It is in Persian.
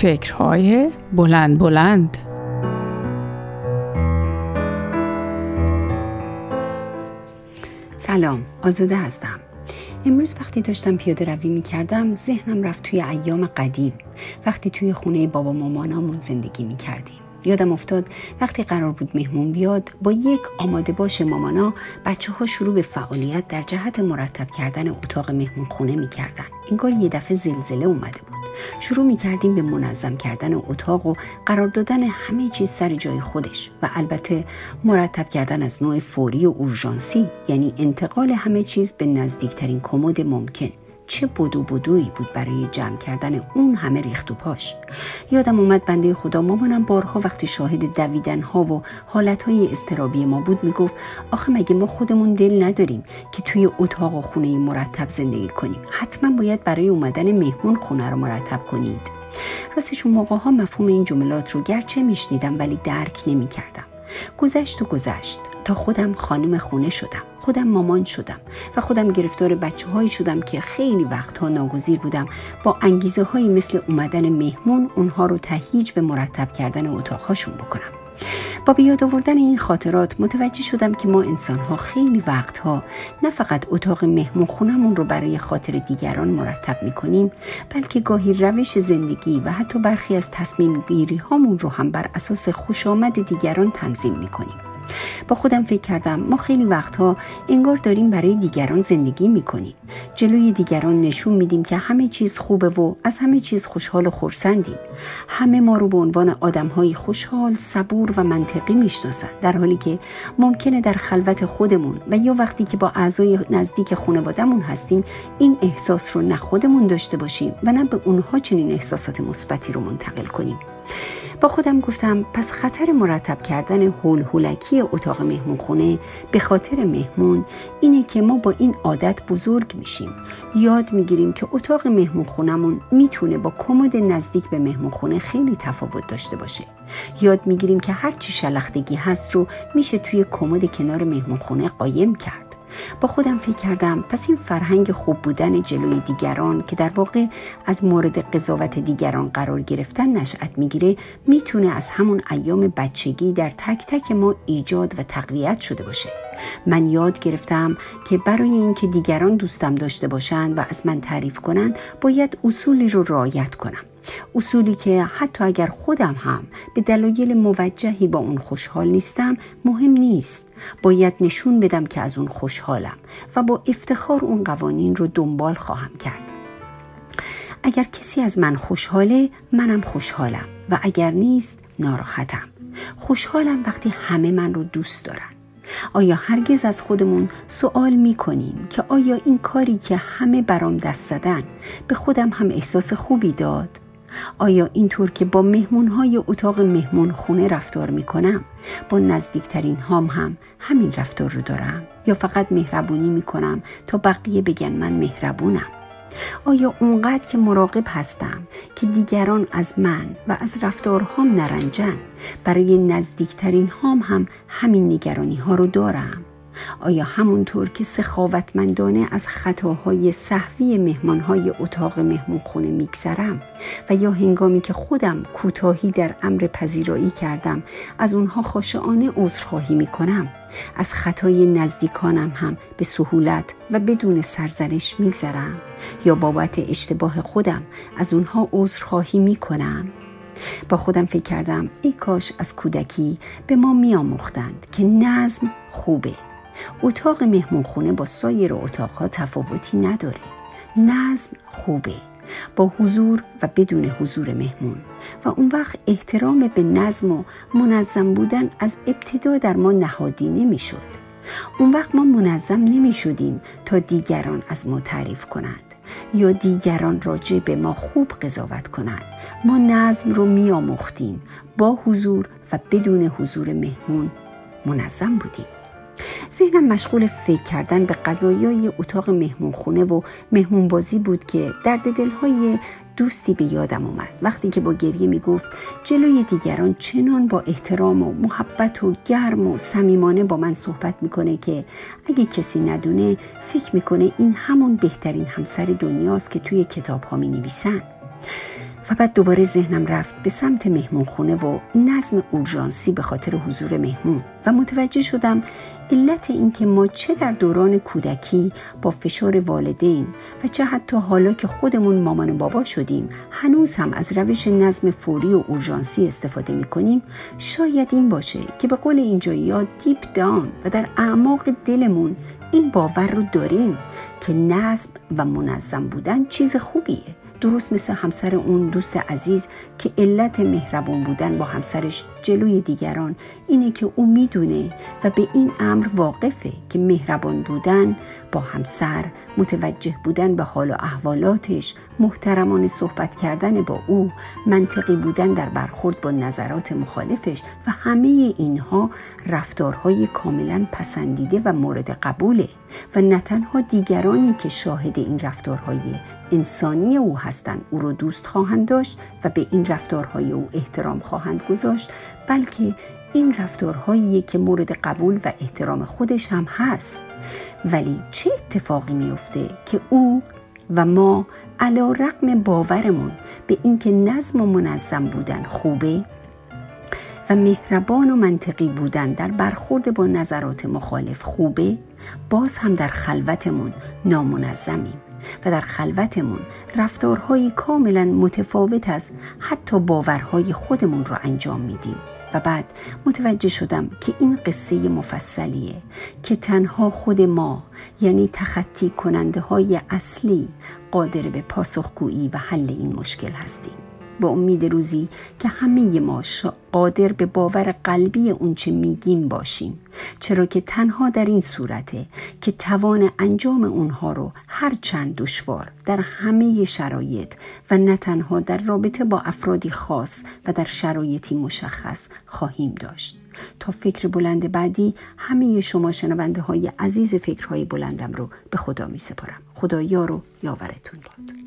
فکرهای بلند بلند. سلام آزاده هستم. امروز وقتی داشتم پیاده روی می کردم ذهنم رفت توی ایام قدیم. وقتی توی خونه بابا مامانامون زندگی می کردیم یادم افتاد وقتی قرار بود مهمون بیاد با یک آماده باش مامانا بچه ها شروع به فعالیت در جهت مرتب کردن اتاق مهمون خونه می کردن. انگار یه دفعه زلزله اومده بود. شروع می کردیم به منظم کردن اتاق و قرار دادن همه چیز سر جای خودش و البته مرتب کردن از نوع فوری و اورژانسی یعنی انتقال همه چیز به نزدیکترین کمد ممکن. چه بدو بدویی بود برای جمع کردن اون همه ریخت و پاش. یادم اومد بنده خدا مامانم بارها وقتی شاهد دویدن ها و حالت های استرابی ما بود می‌گفت آخه مگه ما خودمون دل نداریم که توی اتاق و خونه مرتب زندگی کنیم؟ حتما باید برای اومدن مهمون خونه رو مرتب کنید. راستش اون موقع ها مفهوم این جملات رو گرچه میشنیدم ولی درک نمی‌کردم. گذشت و گذشت. تا خودم خانم خونه شدم خودم مامان شدم و خودم گرفتار بچه هایی شدم که خیلی وقتها ناگزیر بودم با انگیزه هایی مثل اومدن مهمون اونها رو تهیج به مرتب کردن اتاقهاشون بکنم با بیاد آوردن این خاطرات متوجه شدم که ما انسان ها خیلی وقتها نه فقط اتاق مهمون خونمون رو برای خاطر دیگران مرتب می کنیم بلکه گاهی روش زندگی و حتی برخی از تصمیم گیری هامون رو هم بر اساس خوش آمد دیگران تنظیم می کنیم. با خودم فکر کردم ما خیلی وقتها انگار داریم برای دیگران زندگی می‌کنیم. جلوی دیگران نشون میدیم که همه چیز خوبه و از همه چیز خوشحال و خورسندیم همه ما رو به عنوان آدمهایی خوشحال صبور و منطقی می‌شناسند در حالی که ممکنه در خلوت خودمون و یا وقتی که با اعضای نزدیک خانوادهمون هستیم این احساس رو نه خودمون داشته باشیم و نه به اونها چنین احساسات مثبتی رو منتقل کنیم. با خودم گفتم پس خطر مرتب کردن هول هولکی اتاق مهمون خونه به خاطر مهمون اینه که ما با این عادت بزرگ میشیم. یاد می‌گیریم که اتاق مهمون خونمون می‌تونه با کمد نزدیک به مهمون خونه خیلی تفاوت داشته باشه. یاد می‌گیریم که هرچی شلختگی هست رو میشه توی کمد کنار مهمون خونه قایم کرد. با خودم فکر کردم پس این فرهنگ خوب بودن جلوی دیگران که در واقع از مورد قضاوت دیگران قرار گرفتن نشأت می‌گیره می‌تونه از همون ایام بچگی در تک تک ما ایجاد و تقویت شده باشه. من یاد گرفتم که برای اینکه دیگران دوستم داشته باشند و از من تعریف کنند باید اصولی رو رعایت کنم. اصولی که حتی اگر خودم هم به دلایل موجهی با اون خوشحال نیستم مهم نیست. باید نشون بدم که از اون خوشحالم و با افتخار اون قوانین رو دنبال خواهم کرد. اگر کسی از من خوشحاله منم خوشحالم و اگر نیست ناراحتم. خوشحالم وقتی همه من رو دوست دارن. آیا هرگز از خودمون سوال می کنیم که آیا این کاری که همه برام دست زدن به خودم هم احساس خوبی داد؟ آیا اینطور که با مهمون های اتاق مهمون خونه رفتار می کنم با نزدیکترین هام هم همین رفتار رو دارم. یا فقط مهربونی می کنم تا بقیه بگن من مهربونم؟ آیا اونقدر که مراقب هستم که دیگران از من و از رفتارهام نرنجن برای نزدیکترین هام هم همین نگرانی ها رو دارم؟ آیا همونطور که سخاوتمندانه از خطاهای صحوی مهمانهای اتاق مهمون خونه میگذرم و یا هنگامی که خودم کوتاهی در امر پذیرایی کردم از اونها خاشعانه عذرخواهی می‌کنم. از خطای نزدیکانم هم به سهولت و بدون سرزنش میگذرم یا بابت اشتباه خودم از اونها عذرخواهی می‌کنم. با خودم فکر کردم ای کاش از کودکی به ما میآموختند که نظم خوبه. اتاق مهمون خونه با سایر اتاقها تفاوتی نداره. نظم خوبه. با حضور و بدون حضور مهمون. و اون وقت احترام به نظم و منظم بودن از ابتدا در ما نهادی نمی‌شد. اون وقت ما منظم نمی شدیم تا دیگران از ما تعریف کنند. یا دیگران راجع به ما خوب قضاوت کنند. ما نظم رو می آموختیم با حضور و بدون حضور مهمون منظم بودیم. ذهنم مشغول فکر کردن به قضایای اتاق مهمون خونه و مهمون بازی بود که درد دلهای دوستی به یادم اومد. وقتی که با گریه می‌گفت جلوی دیگران چنان با احترام و محبت و گرم و صمیمانه با من صحبت می‌کنه که اگه کسی ندونه فکر می‌کنه این همون بهترین همسر دنیاست که توی کتاب ها می نویسن و بعد دوباره ذهنم رفت به سمت مهمون خونه و نظم اورژانسی به خاطر حضور مهمون و متوجه شدم علت اینکه ما چه در دوران کودکی با فشار والدین و چه حتی حالا که خودمون مامان بابا شدیم هنوز هم از روش نظم فوری و اورژانسی استفاده می کنیم شاید این باشه که به قول اینجایی ها دیپ دان و در اعماق دلمون این باور رو داریم که نظم و منظم بودن چیز خوبیه. درست مثل همسر اون دوست عزیز که علت مهربون بودن با همسرش جلوی دیگران اینه که او می‌دونه و به این امر واقفه که مهربان بودن با همسر متوجه بودن به حال و احوالاتش محترمانه صحبت کردن با او منطقی بودن در برخورد با نظرات مخالفش و همه اینها رفتارهای کاملا پسندیده و مورد قبوله و نه تنها دیگرانی که شاهد این رفتارهای انسانی او هستند او رو دوست خواهند داشت و به این رفتارهای او احترام خواهند گذاشت بلکه این رفتارهایی که مورد قبول و احترام خودش هم هست. ولی چه اتفاقی میفته که او و ما علا رقم باورمون به اینکه نظم و منظم بودن خوبه و مهربان و منطقی بودن در برخورد با نظرات مخالف خوبه باز هم در خلوتمون نامنظمیم. و در خلوتمون رفتارهایی کاملا متفاوت از حتی باورهای خودمون رو انجام میدیم. و بعد متوجه شدم که این قصه مفصلیه که تنها خود ما یعنی تخطی کننده های اصلی قادر به پاسخگویی و حل این مشکل هستیم. با امید روزی که همه ما قادر به باور قلبی اونچه میگیم باشیم. چرا که تنها در این صورته که توان انجام اونها رو هر چند دشوار در همه شرایط و نه تنها در رابطه با افرادی خاص و در شرایطی مشخص خواهیم داشت. تا فکر بلند بعدی همه شما شنونده های عزیز فکرهای بلندم رو به خدا می سپارم خدا یار یاورتون باد.